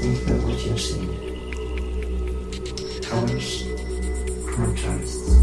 with the what you're. Colors, contrasts.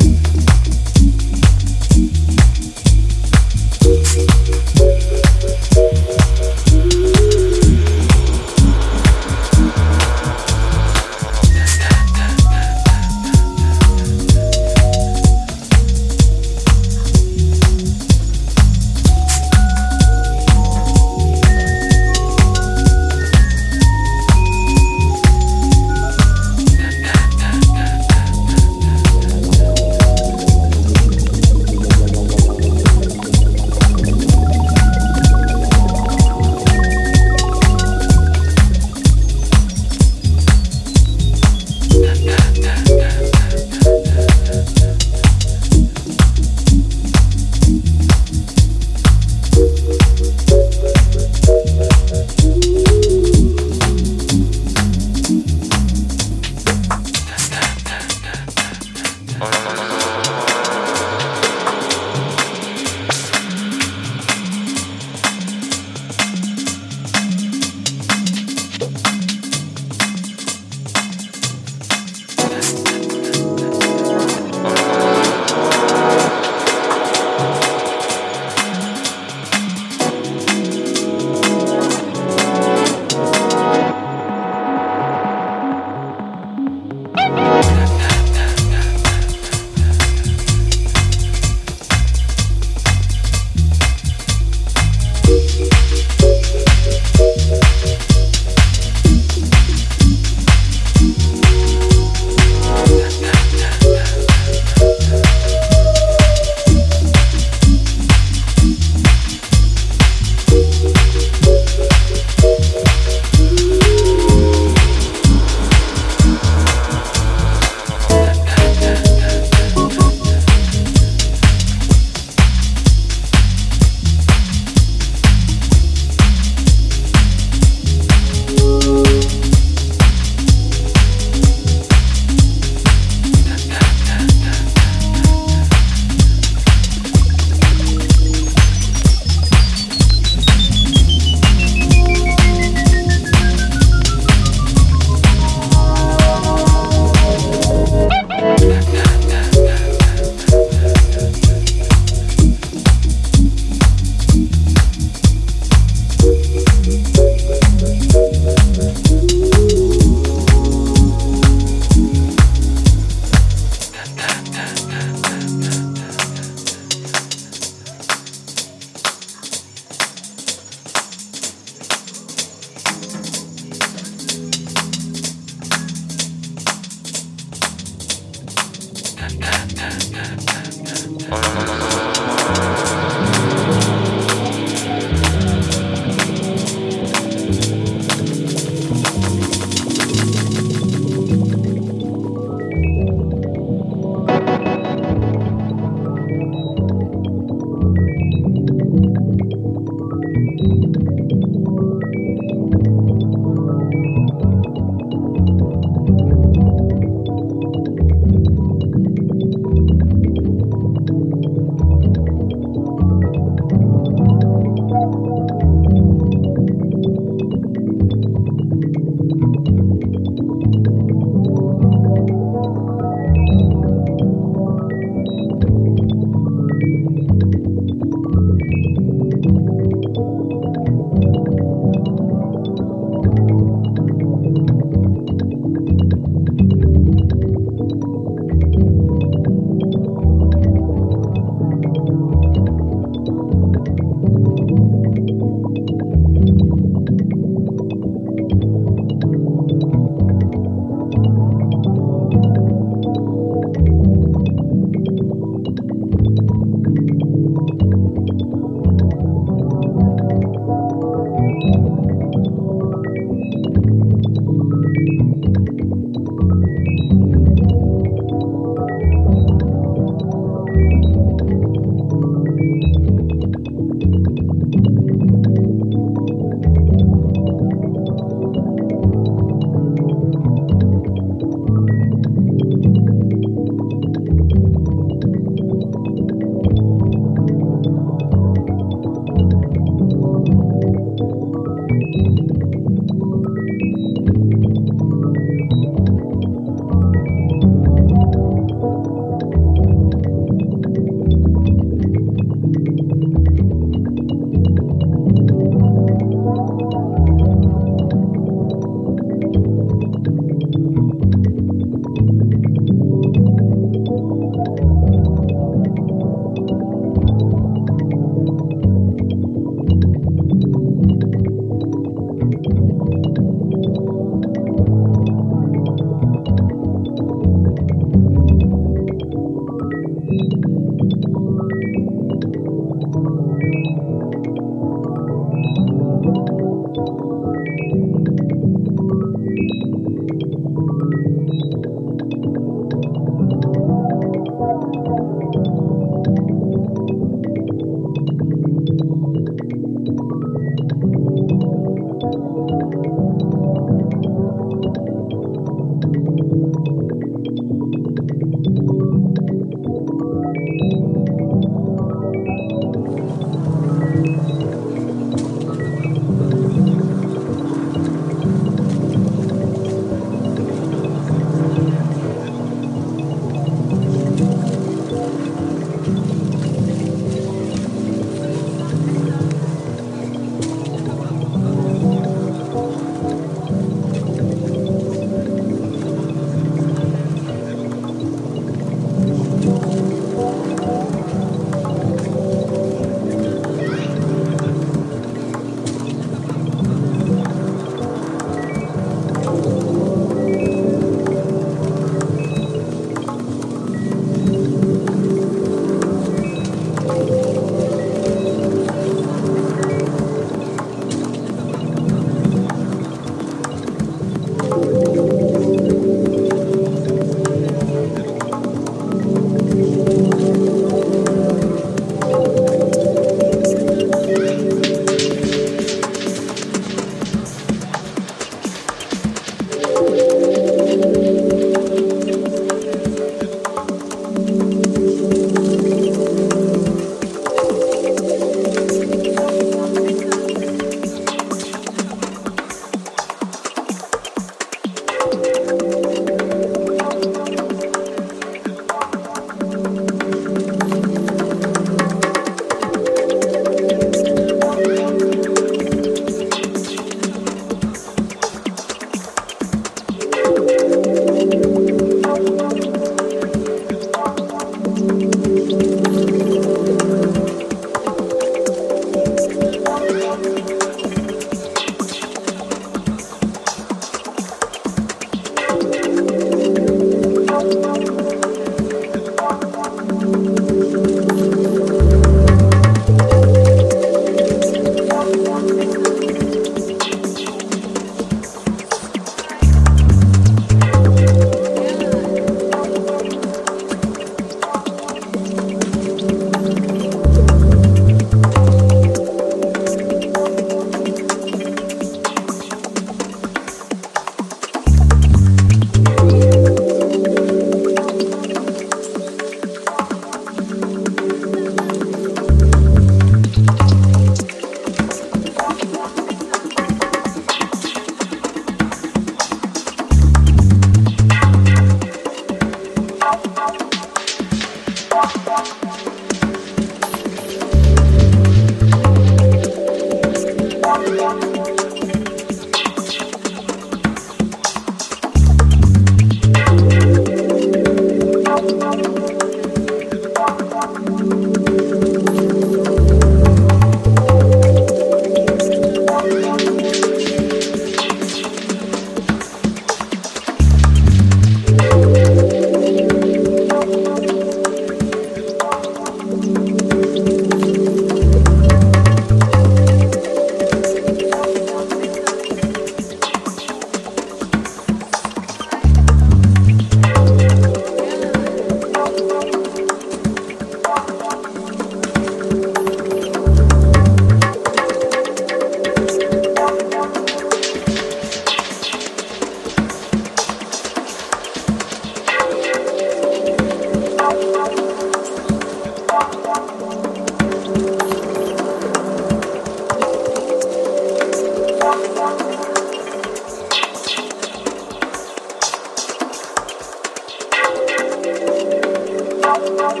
Thank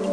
you.